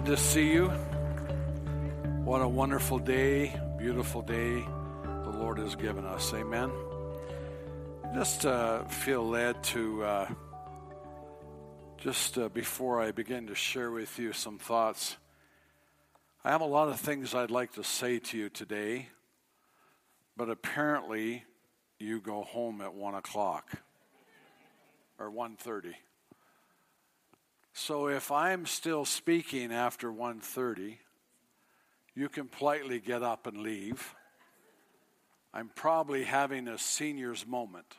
Good to see you. What a wonderful day, beautiful day the Lord has given us. Amen. Just uh, feel led to, uh, just uh, before I begin to share with you some thoughts, I have a lot of things I'd like to say to you today, but apparently you go home at 1 o'clock or 1.30. So if I'm still speaking after 1:30, you can politely get up and leave. I'm probably having a senior's moment.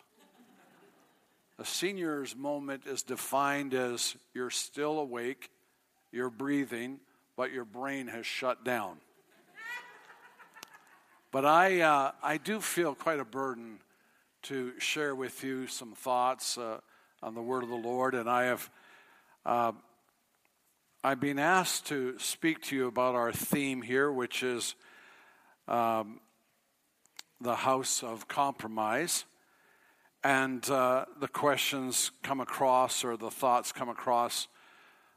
A senior's moment is defined as you're still awake, you're breathing, but your brain has shut down. But I, uh, I do feel quite a burden to share with you some thoughts uh, on the word of the Lord, and I have uh, I've been asked to speak to you about our theme here, which is um, the house of compromise. And uh, the questions come across, or the thoughts come across,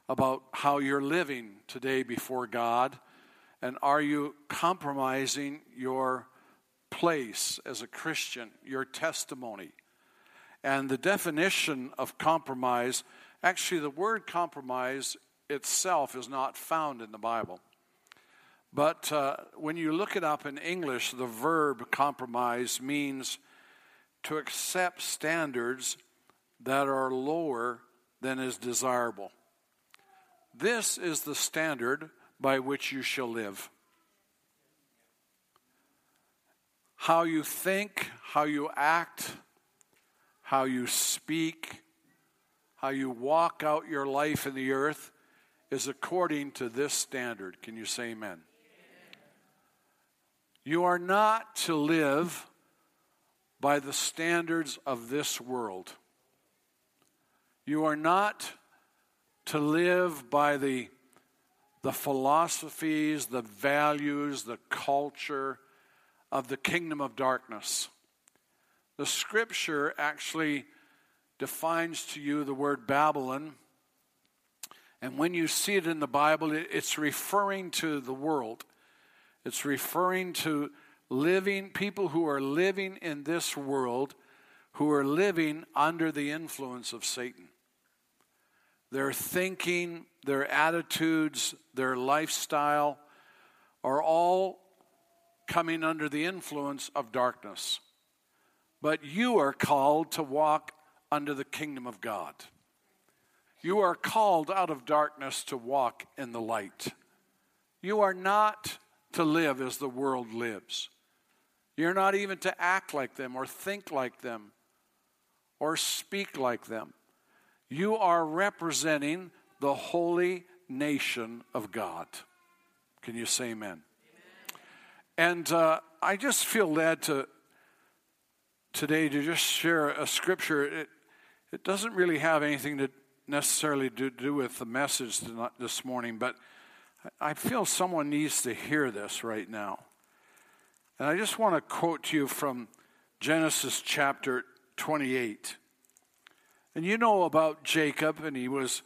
about how you're living today before God. And are you compromising your place as a Christian, your testimony? And the definition of compromise Actually, the word compromise itself is not found in the Bible. But uh, when you look it up in English, the verb compromise means to accept standards that are lower than is desirable. This is the standard by which you shall live. How you think, how you act, how you speak, how you walk out your life in the earth is according to this standard. Can you say amen? amen? You are not to live by the standards of this world. You are not to live by the, the philosophies, the values, the culture of the kingdom of darkness. The scripture actually defines to you the word Babylon. And when you see it in the Bible, it's referring to the world. It's referring to living, people who are living in this world, who are living under the influence of Satan. Their thinking, their attitudes, their lifestyle are all coming under the influence of darkness. But you are called to walk under the kingdom of God. You are called out of darkness to walk in the light. You are not to live as the world lives. You're not even to act like them or think like them or speak like them. You are representing the holy nation of God. Can you say amen? amen. And uh, I just feel led to today to just share a scripture. It, it doesn't really have anything to necessarily do, do with the message this morning, but I feel someone needs to hear this right now. And I just want to quote to you from Genesis chapter 28. And you know about Jacob, and he was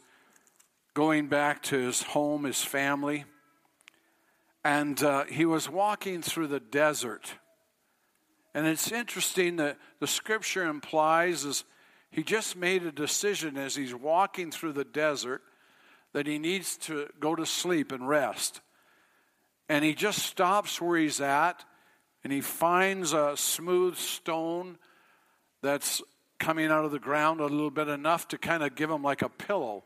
going back to his home, his family, and uh, he was walking through the desert. And it's interesting that the scripture implies is he just made a decision as he's walking through the desert that he needs to go to sleep and rest. And he just stops where he's at and he finds a smooth stone that's coming out of the ground a little bit enough to kind of give him like a pillow.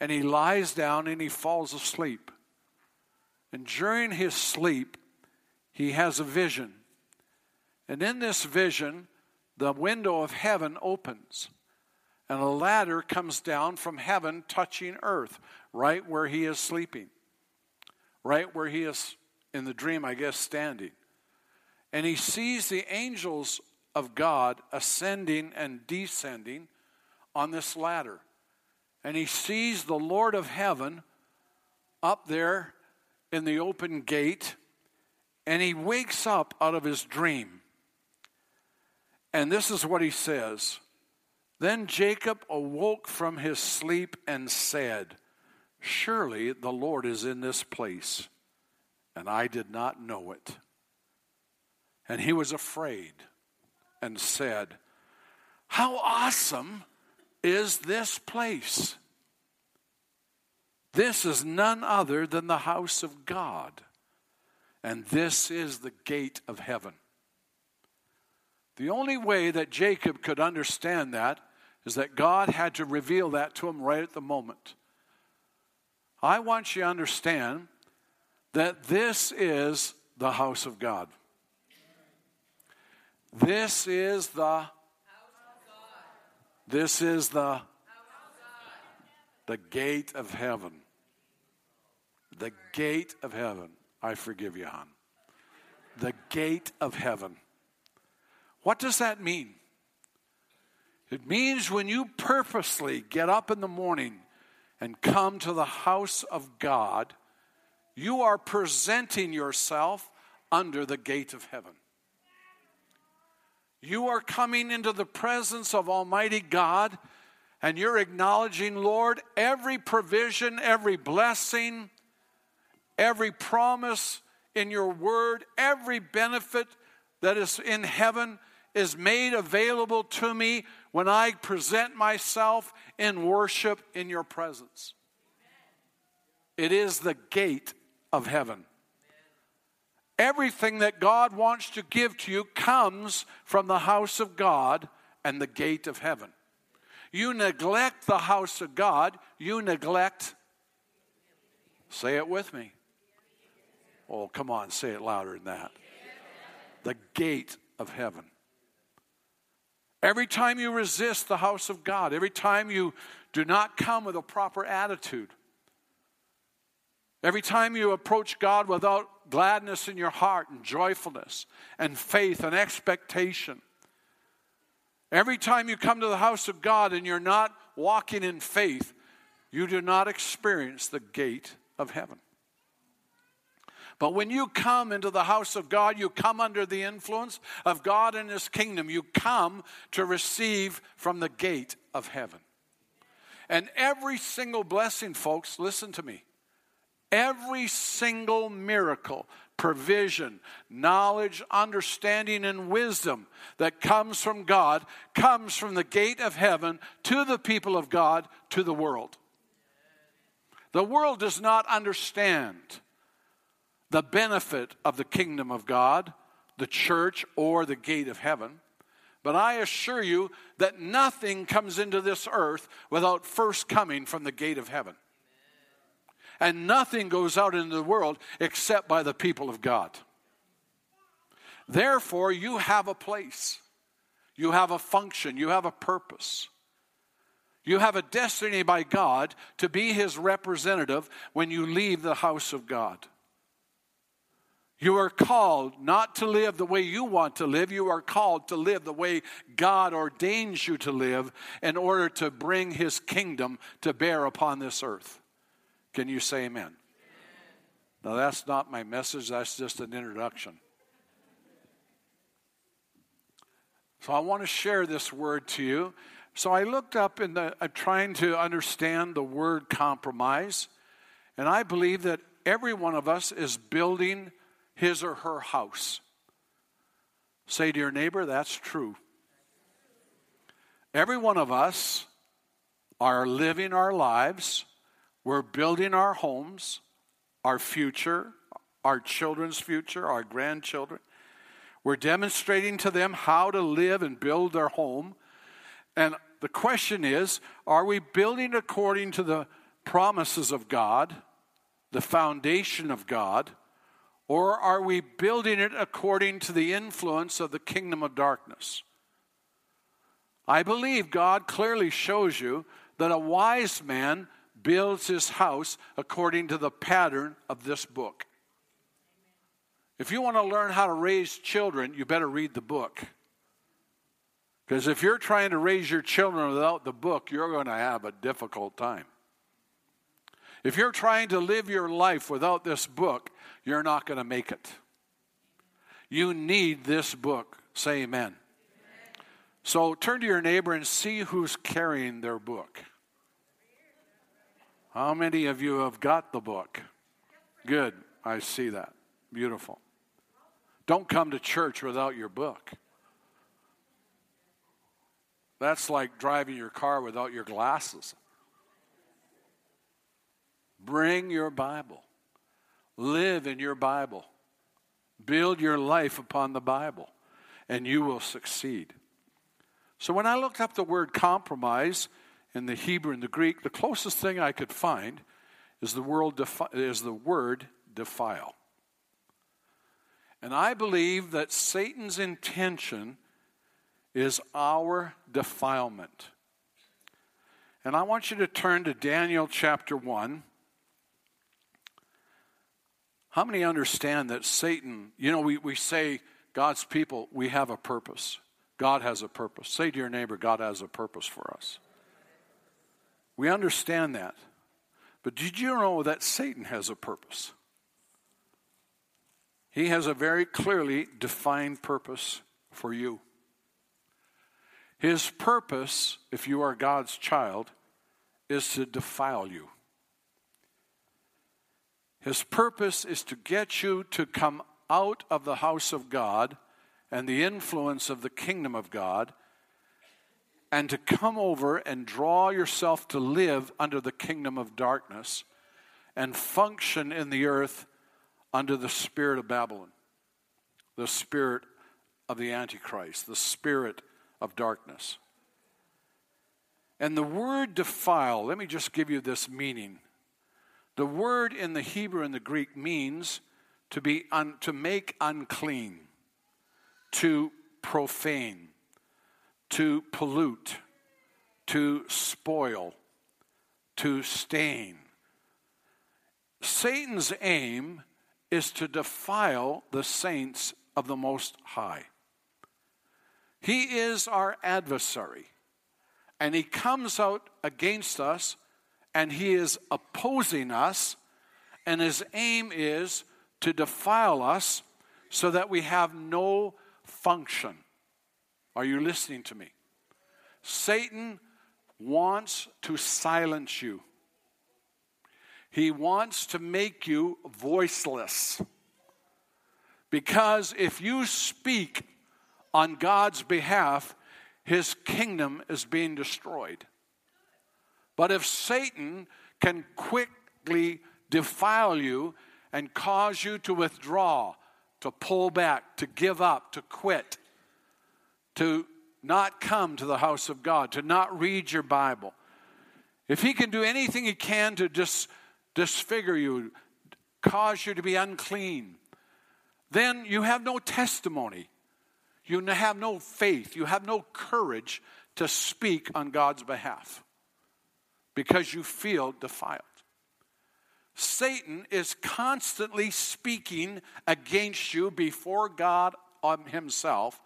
And he lies down and he falls asleep. And during his sleep, he has a vision. And in this vision, the window of heaven opens and a ladder comes down from heaven, touching earth, right where he is sleeping, right where he is in the dream, I guess, standing. And he sees the angels of God ascending and descending on this ladder. And he sees the Lord of heaven up there in the open gate, and he wakes up out of his dream. And this is what he says Then Jacob awoke from his sleep and said, Surely the Lord is in this place, and I did not know it. And he was afraid and said, How awesome is this place! This is none other than the house of God, and this is the gate of heaven. The only way that Jacob could understand that is that God had to reveal that to him right at the moment. I want you to understand that this is the house of God. This is the this is the the gate of heaven. The gate of heaven. I forgive you, hon. The gate of heaven. What does that mean? It means when you purposely get up in the morning and come to the house of God, you are presenting yourself under the gate of heaven. You are coming into the presence of Almighty God and you're acknowledging, Lord, every provision, every blessing, every promise in your word, every benefit that is in heaven is made available to me when I present myself in worship in your presence. It is the gate of heaven. Everything that God wants to give to you comes from the house of God and the gate of heaven. You neglect the house of God, you neglect, say it with me. Oh, come on, say it louder than that. The gate of heaven. Every time you resist the house of God, every time you do not come with a proper attitude, every time you approach God without gladness in your heart and joyfulness and faith and expectation, every time you come to the house of God and you're not walking in faith, you do not experience the gate of heaven. But when you come into the house of God, you come under the influence of God and His kingdom. You come to receive from the gate of heaven. And every single blessing, folks, listen to me. Every single miracle, provision, knowledge, understanding, and wisdom that comes from God comes from the gate of heaven to the people of God, to the world. The world does not understand the benefit of the kingdom of God, the church, or the gate of heaven. But I assure you that nothing comes into this earth without first coming from the gate of heaven. And nothing goes out into the world except by the people of God. Therefore, you have a place, you have a function, you have a purpose. You have a destiny by God to be His representative when you leave the house of God. You are called not to live the way you want to live. You are called to live the way God ordains you to live in order to bring his kingdom to bear upon this earth. Can you say amen? amen. Now, that's not my message, that's just an introduction. So, I want to share this word to you. So, I looked up in the, I'm trying to understand the word compromise, and I believe that every one of us is building his or her house. Say to your neighbor, that's true. Every one of us are living our lives, we're building our homes, our future, our children's future, our grandchildren. We're demonstrating to them how to live and build their home. And the question is are we building according to the promises of God, the foundation of God? Or are we building it according to the influence of the kingdom of darkness? I believe God clearly shows you that a wise man builds his house according to the pattern of this book. If you want to learn how to raise children, you better read the book. Because if you're trying to raise your children without the book, you're going to have a difficult time. If you're trying to live your life without this book, you're not going to make it. You need this book. Say amen. amen. So turn to your neighbor and see who's carrying their book. How many of you have got the book? Good. I see that. Beautiful. Don't come to church without your book. That's like driving your car without your glasses. Bring your Bible. Live in your Bible. Build your life upon the Bible, and you will succeed. So, when I looked up the word compromise in the Hebrew and the Greek, the closest thing I could find is the, word defi- is the word defile. And I believe that Satan's intention is our defilement. And I want you to turn to Daniel chapter 1. How many understand that Satan, you know, we, we say, God's people, we have a purpose. God has a purpose. Say to your neighbor, God has a purpose for us. We understand that. But did you know that Satan has a purpose? He has a very clearly defined purpose for you. His purpose, if you are God's child, is to defile you. His purpose is to get you to come out of the house of God and the influence of the kingdom of God and to come over and draw yourself to live under the kingdom of darkness and function in the earth under the spirit of Babylon, the spirit of the Antichrist, the spirit of darkness. And the word defile, let me just give you this meaning. The word in the Hebrew and the Greek means to be un, to make unclean, to profane, to pollute, to spoil, to stain. Satan's aim is to defile the saints of the Most High. He is our adversary, and he comes out against us, and he is opposing us, and his aim is to defile us so that we have no function. Are you listening to me? Satan wants to silence you. He wants to make you voiceless. Because if you speak on God's behalf, his kingdom is being destroyed. But if Satan can quickly defile you and cause you to withdraw, to pull back, to give up, to quit, to not come to the house of God, to not read your Bible, if he can do anything he can to dis- disfigure you, cause you to be unclean, then you have no testimony. You have no faith. You have no courage to speak on God's behalf because you feel defiled. Satan is constantly speaking against you before God Himself.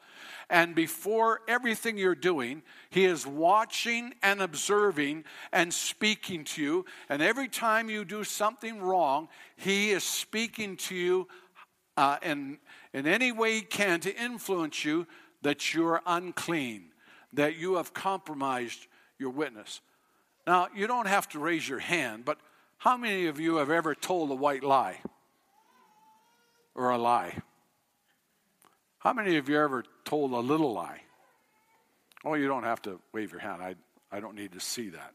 And before everything you're doing, He is watching and observing and speaking to you. And every time you do something wrong, He is speaking to you uh, in, in any way He can to influence you that you're unclean, that you have compromised your witness. Now, you don't have to raise your hand, but how many of you have ever told a white lie or a lie? How many of you ever told a little lie? Oh, you don't have to wave your hand. I, I don't need to see that.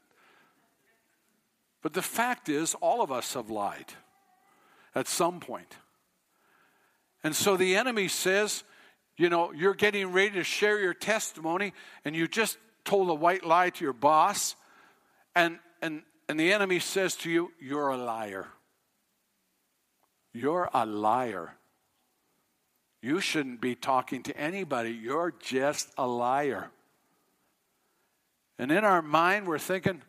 But the fact is, all of us have lied at some point. And so the enemy says, you know, you're getting ready to share your testimony, and you just told a white lie to your boss, and, and, and the enemy says to you, You're a liar. You're a liar. You shouldn't be talking to anybody. You're just a liar. And in our mind, we're thinking,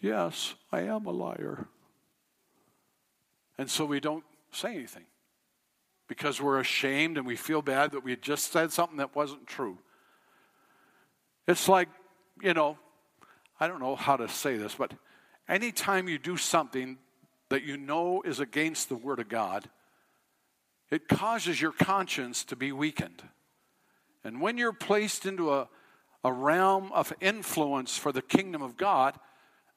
Yes, I am a liar. And so we don't say anything because we're ashamed and we feel bad that we just said something that wasn't true. It's like, you know, I don't know how to say this, but anytime you do something that you know is against the Word of God, it causes your conscience to be weakened. And when you're placed into a, a realm of influence for the kingdom of God,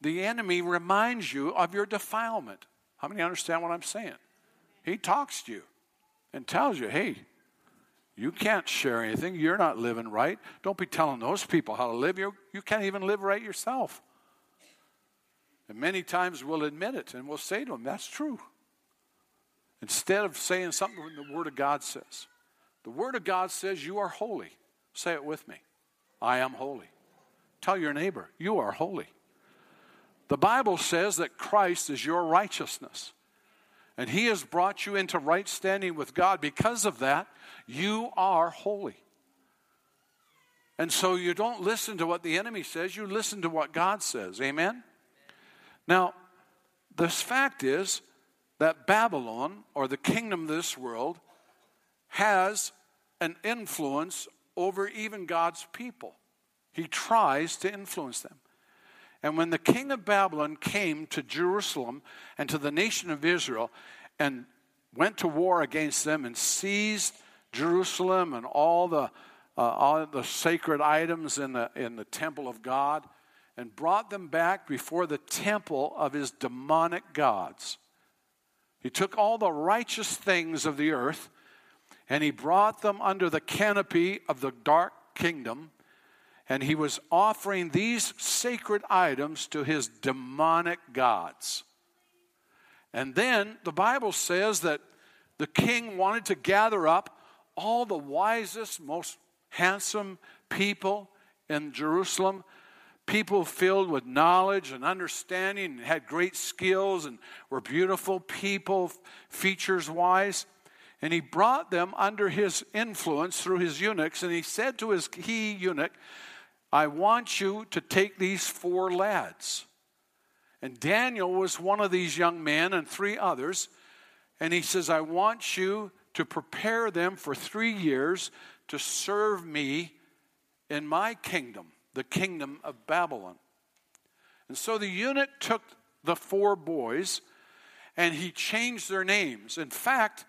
the enemy reminds you of your defilement. How many understand what I'm saying? He talks to you and tells you, hey, you can't share anything. You're not living right. Don't be telling those people how to live. you you can not even live right yourself. And many times we'll admit it and we'll say to them, that's true. Instead of saying something the Word of God says. The Word of God says, You are holy. Say it with me I am holy. Tell your neighbor, You are holy. The Bible says that Christ is your righteousness. And He has brought you into right standing with God. Because of that, you are holy. And so you don't listen to what the enemy says, you listen to what God says. Amen? Now, this fact is that Babylon, or the kingdom of this world, has an influence over even God's people. He tries to influence them. And when the king of Babylon came to Jerusalem and to the nation of Israel and went to war against them and seized Jerusalem and all the, uh, all the sacred items in the, in the temple of God and brought them back before the temple of his demonic gods. He took all the righteous things of the earth and he brought them under the canopy of the dark kingdom and he was offering these sacred items to his demonic gods. And then the Bible says that the king wanted to gather up all the wisest, most handsome people in Jerusalem, people filled with knowledge and understanding and had great skills and were beautiful people, features wise. And he brought them under his influence through his eunuchs. And he said to his key eunuch, I want you to take these four lads. And Daniel was one of these young men and three others. And he says, I want you to prepare them for three years to serve me in my kingdom, the kingdom of Babylon. And so the eunuch took the four boys and he changed their names. In fact,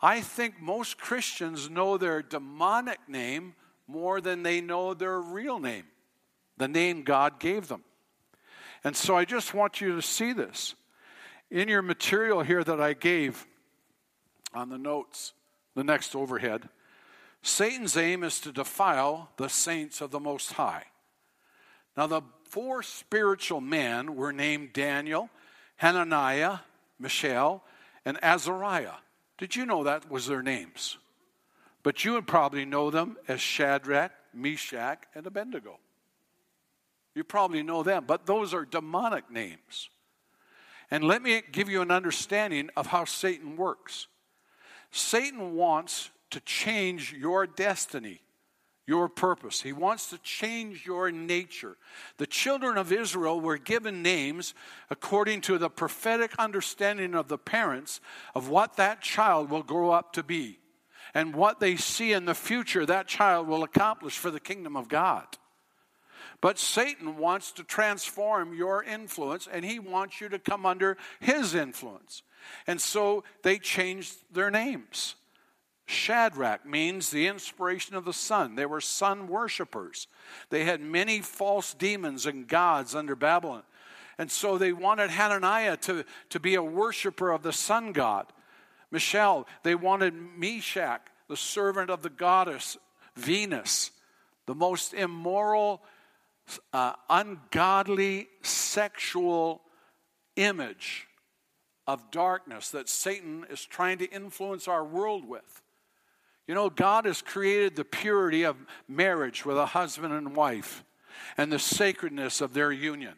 I think most Christians know their demonic name more than they know their real name, the name God gave them. And so I just want you to see this. In your material here that I gave on the notes, the next overhead, Satan's aim is to defile the saints of the Most High. Now, the four spiritual men were named Daniel, Hananiah, Mishael, and Azariah. Did you know that was their names? But you would probably know them as Shadrach, Meshach, and Abednego. You probably know them, but those are demonic names. And let me give you an understanding of how Satan works. Satan wants to change your destiny, your purpose. He wants to change your nature. The children of Israel were given names according to the prophetic understanding of the parents of what that child will grow up to be and what they see in the future that child will accomplish for the kingdom of God. But Satan wants to transform your influence and he wants you to come under his influence. And so they changed their names. Shadrach means the inspiration of the sun. They were sun worshippers. They had many false demons and gods under Babylon. And so they wanted Hananiah to, to be a worshiper of the sun god. Mishael, they wanted Meshach, the servant of the goddess Venus, the most immoral, uh, ungodly, sexual image of darkness that Satan is trying to influence our world with. You know, God has created the purity of marriage with a husband and wife and the sacredness of their union.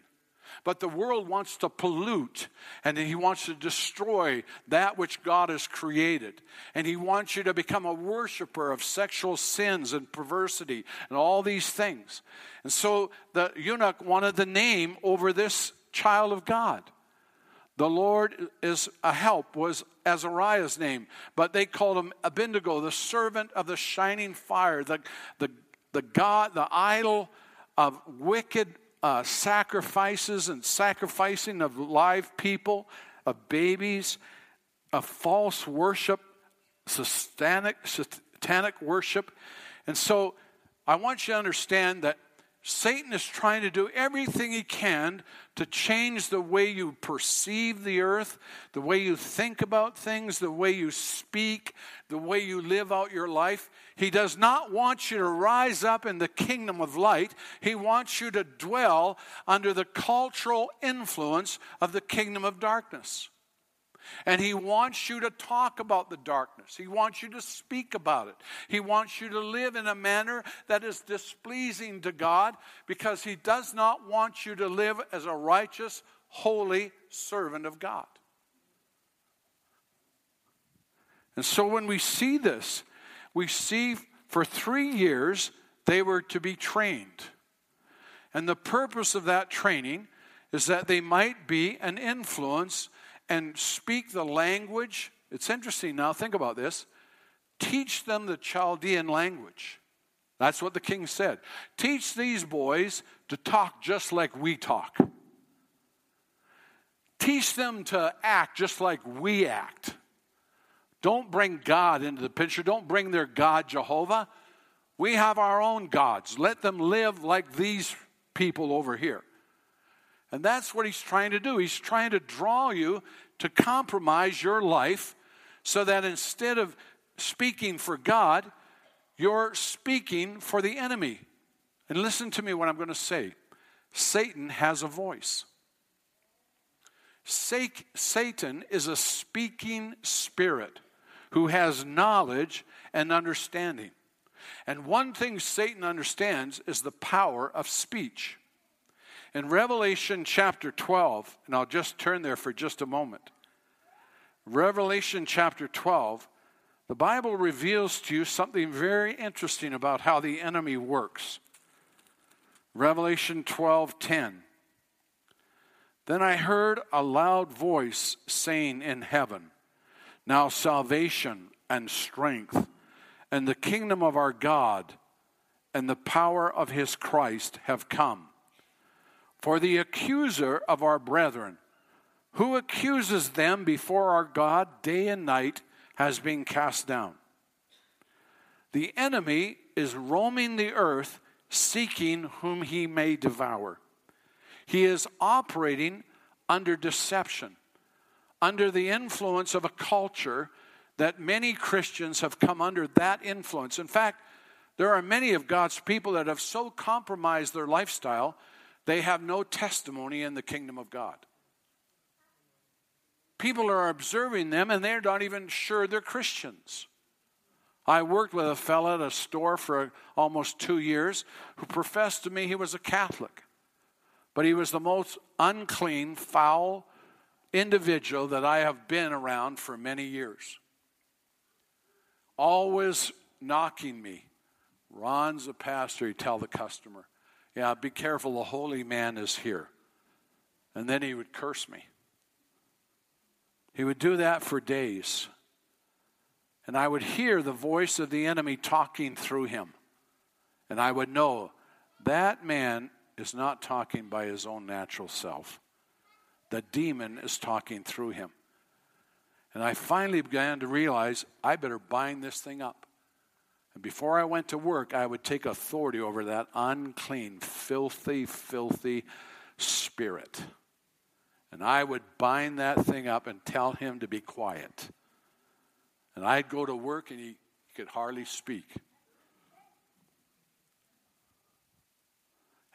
But the world wants to pollute and he wants to destroy that which God has created. And he wants you to become a worshiper of sexual sins and perversity and all these things. And so the eunuch wanted the name over this child of God. The Lord is a help was Azariah's name, but they called him Abednego, the servant of the shining fire, the, the, the God, the idol of wicked uh, sacrifices and sacrificing of live people, of babies, of false worship, satanic, satanic worship. And so I want you to understand that Satan is trying to do everything he can to change the way you perceive the earth, the way you think about things, the way you speak, the way you live out your life. He does not want you to rise up in the kingdom of light. He wants you to dwell under the cultural influence of the kingdom of darkness. And He wants you to talk about the darkness. He wants you to speak about it. He wants you to live in a manner that is displeasing to God because He does not want you to live as a righteous, holy servant of God. And so when we see this, we see for three years they were to be trained. And the purpose of that training is that they might be an influence and speak the language. It's interesting now, think about this. Teach them the Chaldean language. That's what the king said. Teach these boys to talk just like we talk. Teach them to act just like we act. Don't bring God into the picture. Don't bring their God, Jehovah. We have our own gods. Let them live like these people over here. And that's what he's trying to do. He's trying to draw you to compromise your life so that instead of speaking for God, you're speaking for the enemy. And listen to me what I'm going to say Satan has a voice. Satan is a speaking spirit who has knowledge and understanding. And one thing Satan understands is the power of speech. In Revelation chapter 12, and I'll just turn there for just a moment. Revelation chapter 12, the Bible reveals to you something very interesting about how the enemy works. Revelation 12:10 Then I heard a loud voice saying in heaven, Now salvation and strength and the kingdom of our God and the power of his Christ have come. For the accuser of our brethren, who accuses them before our God day and night, has been cast down. The enemy is roaming the earth seeking whom he may devour. He is operating under deception, under the influence of a culture that many Christians have come under that influence. In fact, there are many of God's people that have so compromised their lifestyle they have no testimony in the kingdom of God. People are observing them and they're not even sure they're Christians. I worked with a fellow at a store for almost two years who professed to me he was a Catholic, but he was the most unclean, foul individual that I have been around for many years. Always knocking me. Ron's a pastor, he'd tell the customer. Yeah, be careful, the holy man is here. And then he would curse me. He would do that for days. And I would hear the voice of the enemy talking through him. And I would know that man is not talking by his own natural self. The demon is talking through him. And I finally began to realize I better bind this thing up. And before I went to work, I would take authority over that unclean, filthy, filthy spirit. And I would bind that thing up and tell him to be quiet. And I'd go to work and he could hardly speak.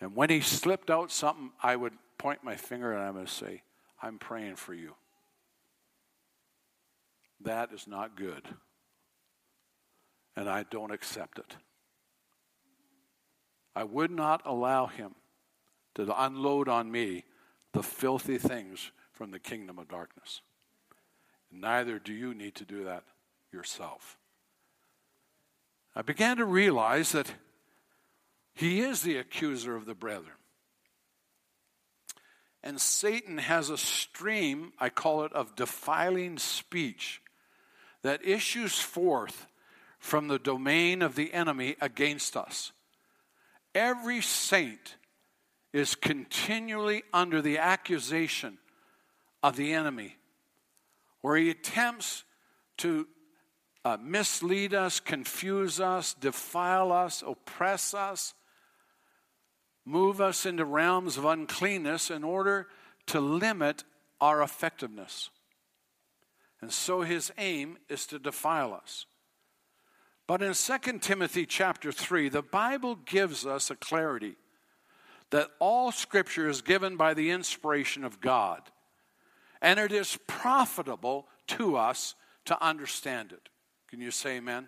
And when he slipped out something, I would point my finger and I would say, I'm praying for you. That is not good and I don't accept it. I would not allow him to unload on me the filthy things from the kingdom of darkness. Neither do you need to do that yourself. I began to realize that he is the accuser of the brethren. And Satan has a stream, I call it, of defiling speech that issues forth from the domain of the enemy against us. Every saint is continually under the accusation of the enemy, where he attempts to uh, mislead us, confuse us, defile us, oppress us. Move us into realms of uncleanness in order to limit our effectiveness. And so his aim is to defile us. But in 2 Timothy chapter 3, the Bible gives us a clarity that all scripture is given by the inspiration of God, and it is profitable to us to understand it. Can you say amen?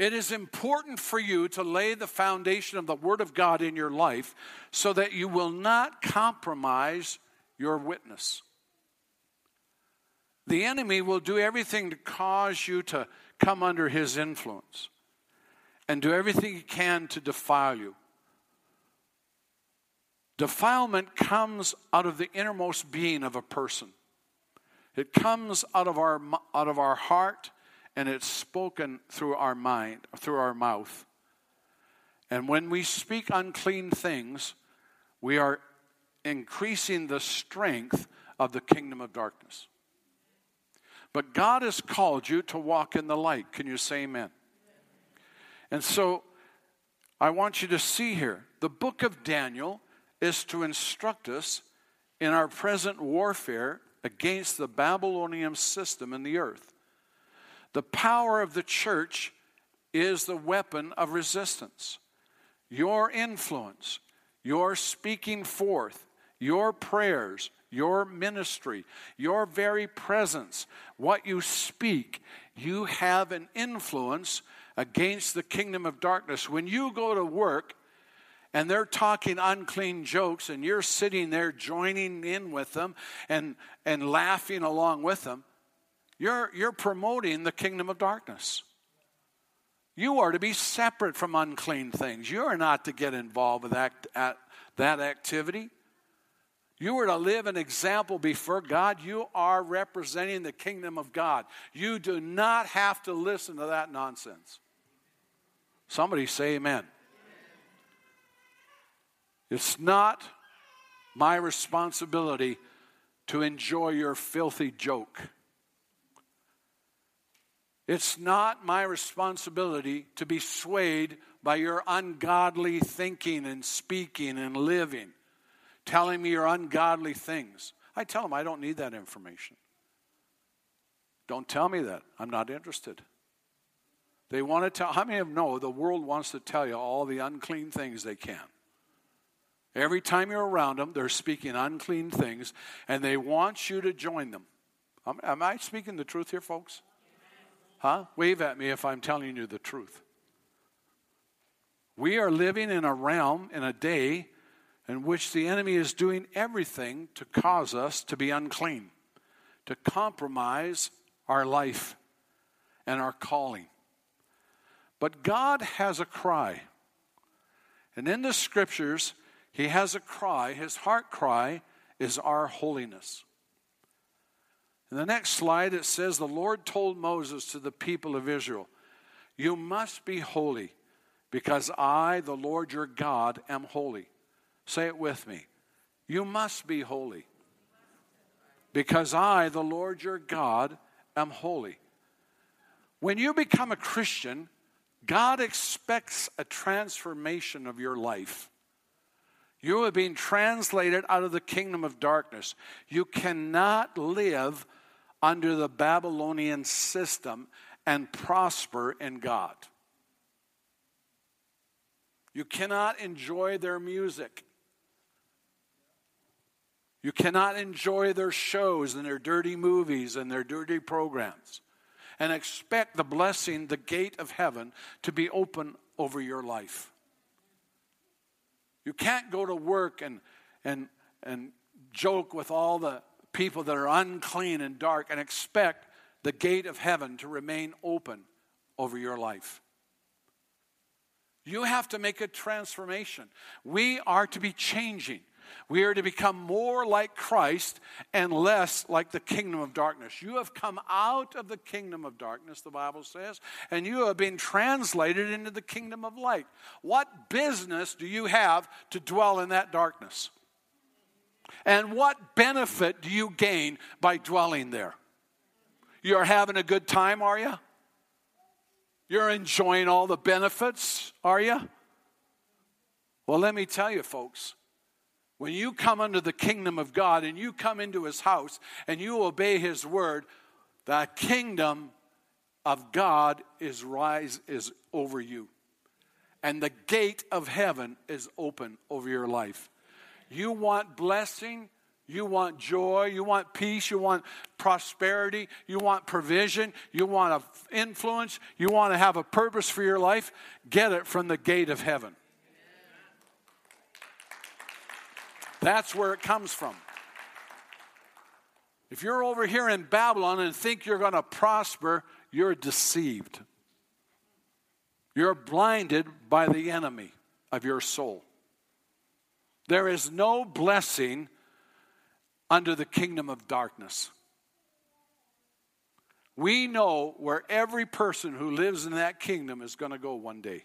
It is important for you to lay the foundation of the Word of God in your life so that you will not compromise your witness. The enemy will do everything to cause you to come under his influence and do everything he can to defile you. Defilement comes out of the innermost being of a person. It comes out of our, out of our heart and it's spoken through our mind, through our mouth. And when we speak unclean things, we are increasing the strength of the kingdom of darkness. But God has called you to walk in the light. Can you say amen? And so I want you to see here the book of Daniel is to instruct us in our present warfare against the Babylonian system in the earth. The power of the church is the weapon of resistance. Your influence, your speaking forth, your prayers, your ministry, your very presence, what you speak, you have an influence against the kingdom of darkness. When you go to work and they're talking unclean jokes and you're sitting there joining in with them and, and laughing along with them, you're, you're promoting the kingdom of darkness. You are to be separate from unclean things. You are not to get involved with that, that activity. You are to live an example before God. You are representing the kingdom of God. You do not have to listen to that nonsense. Somebody say amen. It's not my responsibility to enjoy your filthy joke. It's not my responsibility to be swayed by your ungodly thinking and speaking and living telling me your ungodly things. I tell them I don't need that information. Don't tell me that. I'm not interested. They want to tell, how many of you know the world wants to tell you all the unclean things they can? Every time you're around them, they're speaking unclean things, and they want you to join them. Am I speaking the truth here, folks? Huh? Wave at me if I'm telling you the truth. We are living in a realm, in a day, in which the enemy is doing everything to cause us to be unclean, to compromise our life and our calling. But God has a cry. And in the scriptures, He has a cry. His heart cry is our holiness. In the next slide, it says, The Lord told Moses to the people of Israel, You must be holy, because I, the Lord your God, am holy. Say it with me. You must be holy because I, the Lord your God, am holy. When you become a Christian, God expects a transformation of your life. You are being translated out of the kingdom of darkness. You cannot live under the Babylonian system and prosper in God. You cannot enjoy their music. You cannot enjoy their shows and their dirty movies and their dirty programs and expect the blessing, the gate of heaven, to be open over your life. You can't go to work and, and, and joke with all the people that are unclean and dark and expect the gate of heaven to remain open over your life. You have to make a transformation. We are to be changing. We are to become more like Christ and less like the kingdom of darkness. You have come out of the kingdom of darkness, the Bible says, and you have been translated into the kingdom of light. What business do you have to dwell in that darkness? And what benefit do you gain by dwelling there? You're having a good time, are you? You're enjoying all the benefits, are you? Well, let me tell you, folks, when you come under the kingdom of God and you come into his house and you obey his word, the kingdom of God is rise is over you. And the gate of heaven is open over your life. You want blessing, you want joy, you want peace, you want prosperity, you want provision, you want influence, you want to have a purpose for your life, get it from the gate of heaven. That's where it comes from. If you're over here in Babylon and think you're going to prosper, you're deceived. You're blinded by the enemy of your soul. There is no blessing under the kingdom of darkness. We know where every person who lives in that kingdom is going to go one day,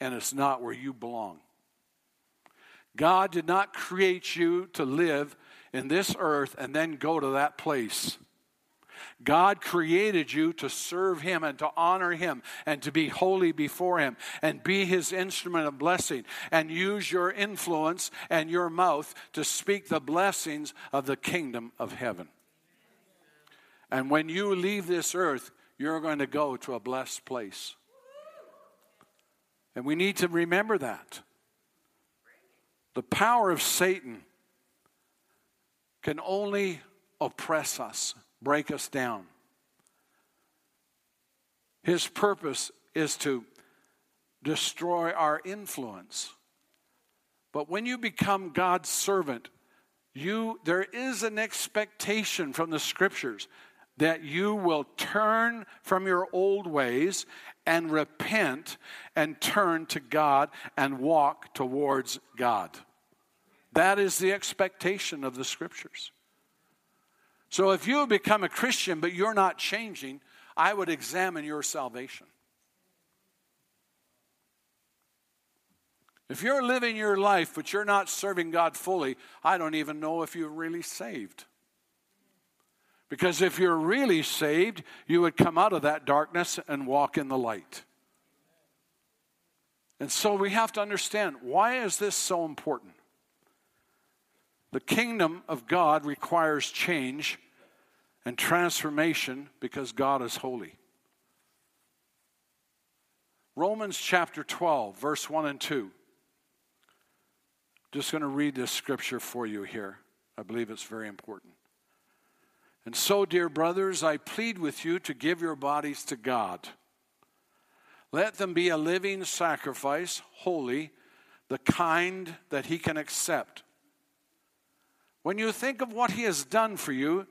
and it's not where you belong. God did not create you to live in this earth and then go to that place. God created you to serve Him and to honor Him and to be holy before Him and be His instrument of blessing and use your influence and your mouth to speak the blessings of the kingdom of heaven. And when you leave this earth, you're going to go to a blessed place. And we need to remember that. The power of Satan can only oppress us, break us down. His purpose is to destroy our influence. But when you become God's servant, you there is an expectation from the scriptures that you will turn from your old ways and repent and turn to God and walk towards God. That is the expectation of the scriptures. So if you become a Christian but you're not changing, I would examine your salvation. If you're living your life but you're not serving God fully, I don't even know if you're really saved. Because if you're really saved, you would come out of that darkness and walk in the light. And so we have to understand why is this so important? The kingdom of God requires change and transformation because God is holy. Romans chapter 12, verse 1 and 2. Just going to read this scripture for you here. I believe it's very important. And so, dear brothers, I plead with you to give your bodies to God. Let them be a living sacrifice, holy, the kind that He can accept. When you think of what He has done for you,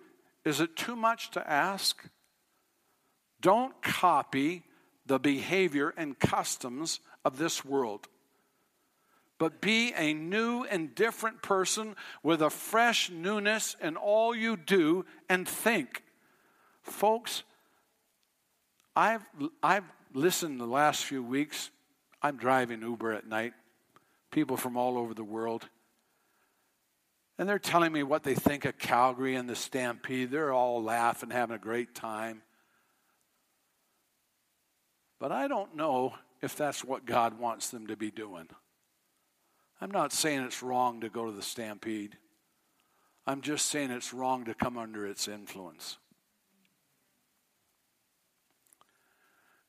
is it too much to ask? Don't copy the behavior and customs of this world, but be a new and different person with a fresh newness in all you do and think. Folks, I've, I've listened the last few weeks. I'm driving Uber at night, people from all over the world. And they're telling me what they think of Calgary and the Stampede. They're all laughing, having a great time. But I don't know if that's what God wants them to be doing. I'm not saying it's wrong to go to the Stampede. I'm just saying it's wrong to come under its influence.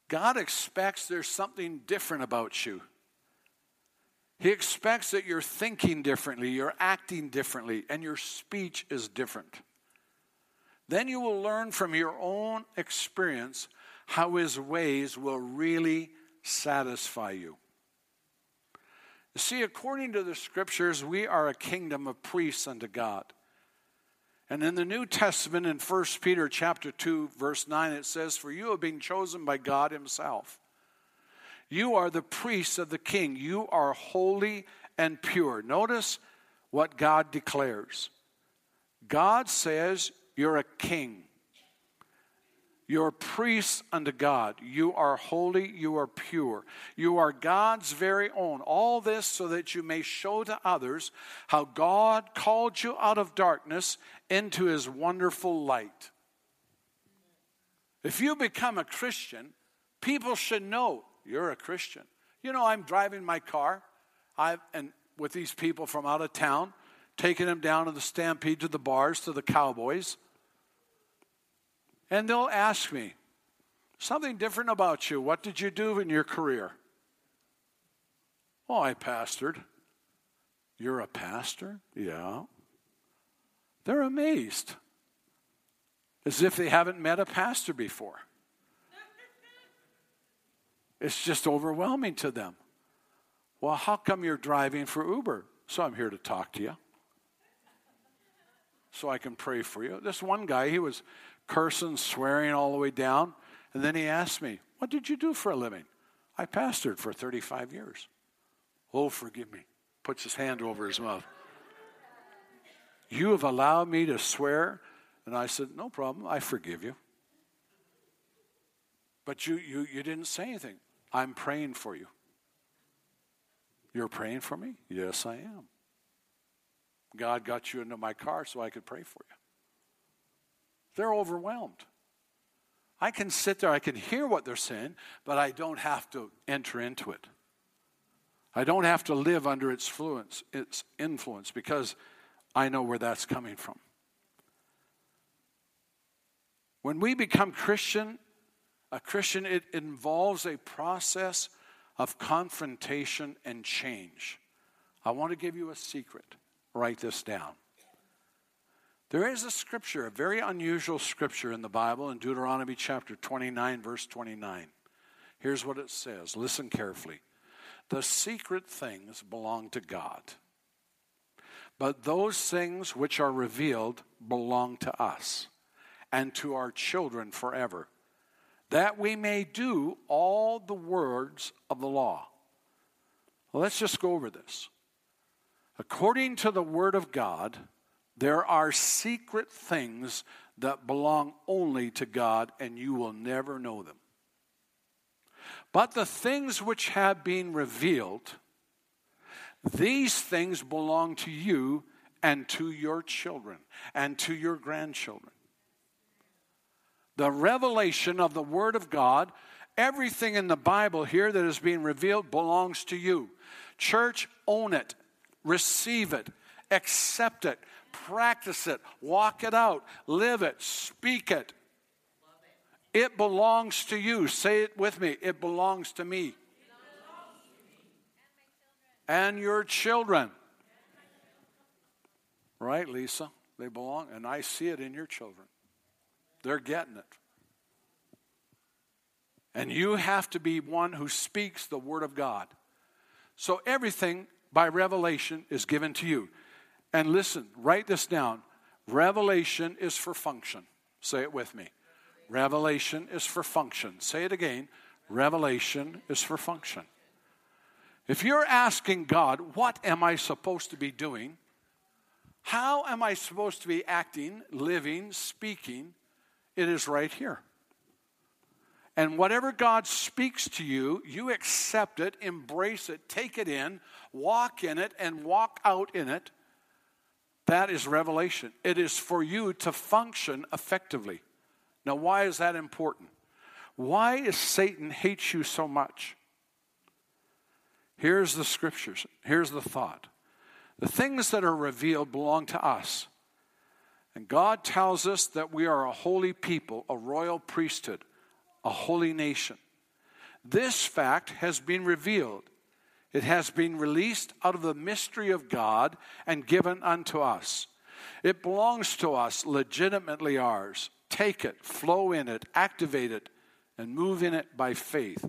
God expects there's something different about you. He expects that you're thinking differently, you're acting differently, and your speech is different. Then you will learn from your own experience how his ways will really satisfy you. See, according to the scriptures, we are a kingdom of priests unto God. And in the New Testament, in 1 Peter chapter 2, verse 9, it says, For you have been chosen by God Himself you are the priests of the king. You are holy and pure. Notice what God declares God says, You're a king. You're priests unto God. You are holy. You are pure. You are God's very own. All this so that you may show to others how God called you out of darkness into his wonderful light. If you become a Christian, people should know you're a Christian. You know, I'm driving my car I've, and with these people from out of town, taking them down to the stampede, to the bars, to the cowboys. And they'll ask me, something different about you. What did you do in your career? Oh, I pastored. You're a pastor? Yeah. They're amazed, as if they haven't met a pastor before. It's just overwhelming to them. Well, how come you're driving for Uber? So I'm here to talk to you. So I can pray for you. This one guy, he was cursing, swearing all the way down. And then he asked me, What did you do for a living? I pastored for 35 years. Oh, forgive me. Puts his hand over his mouth. You have allowed me to swear. And I said, No problem. I forgive you. But you, you, you didn't say anything. I'm praying for you. You're praying for me? Yes, I am. God got you into my car so I could pray for you. They're overwhelmed. I can sit there, I can hear what they're saying, but I don't have to enter into it. I don't have to live under its influence, its influence because I know where that's coming from. When we become Christian, a Christian, it involves a process of confrontation and change. I want to give you a secret. Write this down. There is a scripture, a very unusual scripture in the Bible in Deuteronomy chapter 29, verse 29. Here's what it says listen carefully. The secret things belong to God, but those things which are revealed belong to us and to our children forever that we may do all the words of the law. Well, let's just go over this. According to the Word of God, there are secret things that belong only to God, and you will never know them. But the things which have been revealed, these things belong to you and to your children and to your grandchildren the revelation of the Word of God. Everything in the Bible here that is being revealed belongs to you. Church, own it, receive it, accept it, practice it, walk it out, live it, speak it. It belongs to you. Say it with me. It belongs to me. And your children. Right, Lisa? They belong, and I see it in your children. They're getting it. And you have to be one who speaks the Word of God. So everything by revelation is given to you. And listen, write this down. Revelation is for function. Say it with me. Revelation is for function. Say it again. Revelation is for function. If you're asking God, what am I supposed to be doing? How am I supposed to be acting, living, speaking? It is right here. And whatever God speaks to you, you accept it, embrace it, take it in, walk in it, and walk out in it. That is revelation. It is for you to function effectively. Now, why is that important? Why is Satan hates you so much? Here's the scriptures. Here's the thought. The things that are revealed belong to us. And God tells us that we are a holy people, a royal priesthood, a holy nation. This fact has been revealed. It has been released out of the mystery of God and given unto us. It belongs to us, legitimately ours. Take it, flow in it, activate it, and move in it by faith.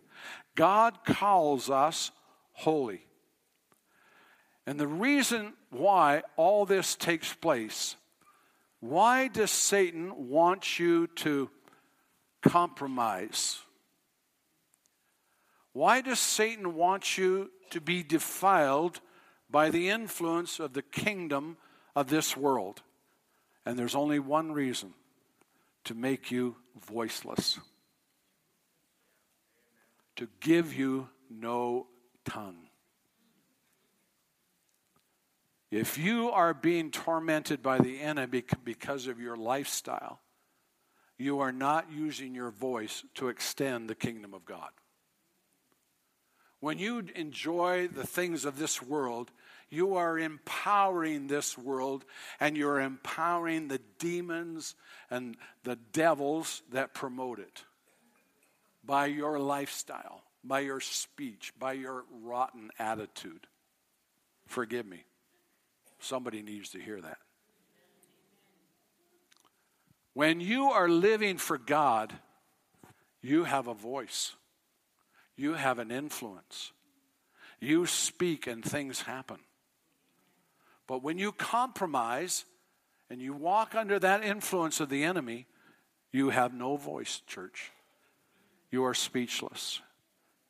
God calls us holy. And the reason why all this takes place why does Satan want you to compromise? Why does Satan want you to be defiled by the influence of the kingdom of this world? And there's only one reason to make you voiceless, to give you no tongue. If you are being tormented by the enemy because of your lifestyle, you are not using your voice to extend the kingdom of God. When you enjoy the things of this world, you are empowering this world and you're empowering the demons and the devils that promote it by your lifestyle, by your speech, by your rotten attitude. Forgive me. Somebody needs to hear that. When you are living for God, you have a voice, you have an influence. You speak and things happen. But when you compromise and you walk under that influence of the enemy, you have no voice, church. You are speechless.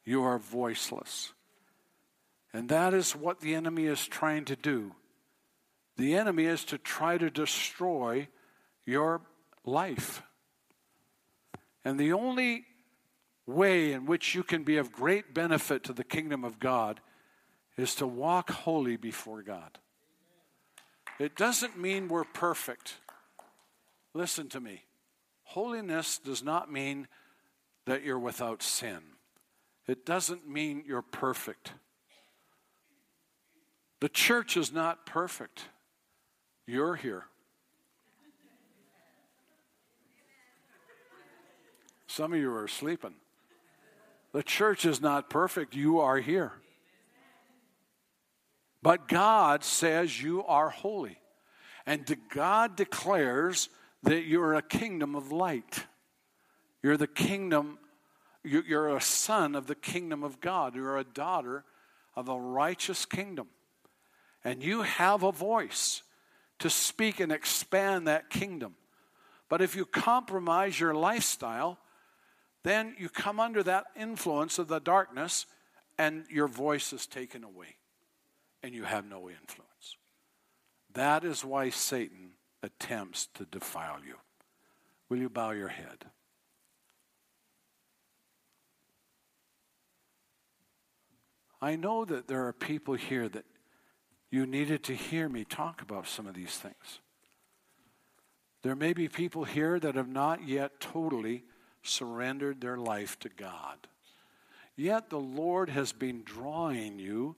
You are voiceless. And that is what the enemy is trying to do. The enemy is to try to destroy your life. And the only way in which you can be of great benefit to the kingdom of God is to walk holy before God. It doesn't mean we're perfect. Listen to me. Holiness does not mean that you're without sin, it doesn't mean you're perfect. The church is not perfect. You're here. Some of you are sleeping. The church is not perfect. You are here. But God says you are holy. And God declares that you're a kingdom of light. You're the kingdom, you're a son of the kingdom of God. You're a daughter of a righteous kingdom. And you have a voice to speak and expand that kingdom. But if you compromise your lifestyle, then you come under that influence of the darkness and your voice is taken away and you have no influence. That is why Satan attempts to defile you. Will you bow your head? I know that there are people here that you needed to hear me talk about some of these things. There may be people here that have not yet totally surrendered their life to God. Yet the Lord has been drawing you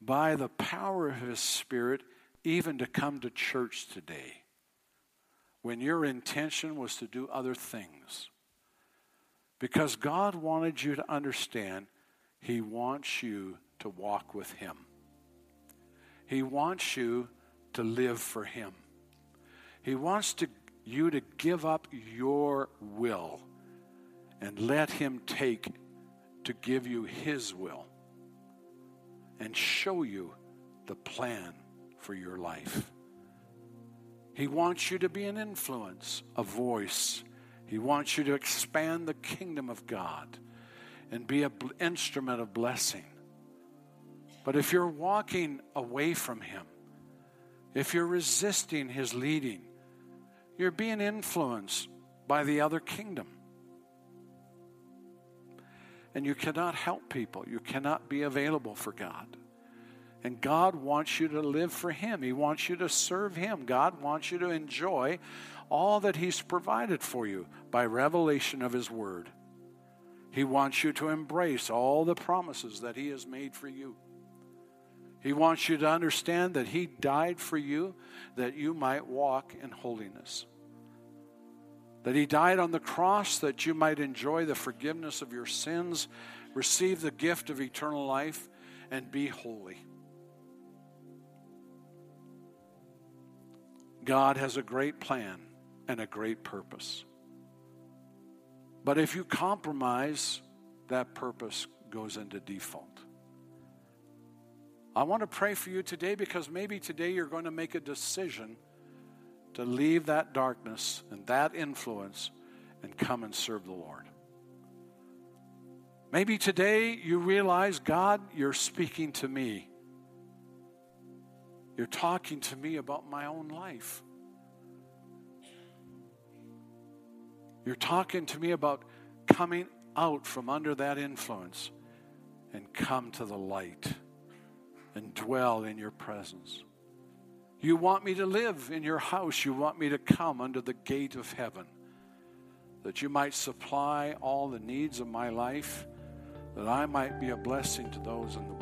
by the power of His Spirit even to come to church today when your intention was to do other things. Because God wanted you to understand He wants you to walk with Him. He wants you to live for Him. He wants to, you to give up your will and let Him take to give you His will and show you the plan for your life. He wants you to be an influence, a voice. He wants you to expand the kingdom of God and be an instrument of blessing. But if you're walking away from Him, if you're resisting His leading, you're being influenced by the other kingdom. And you cannot help people, you cannot be available for God. And God wants you to live for Him. He wants you to serve Him. God wants you to enjoy all that He's provided for you by revelation of His Word. He wants you to embrace all the promises that He has made for you. He wants you to understand that He died for you that you might walk in holiness. That He died on the cross that you might enjoy the forgiveness of your sins, receive the gift of eternal life, and be holy. God has a great plan and a great purpose. But if you compromise, that purpose goes into default. I want to pray for you today because maybe today you're going to make a decision to leave that darkness and that influence and come and serve the Lord. Maybe today you realize, God, you're speaking to me. You're talking to me about my own life. You're talking to me about coming out from under that influence and come to the light and dwell in your presence. You want me to live in your house. You want me to come under the gate of heaven that you might supply all the needs of my life, that I might be a blessing to those in the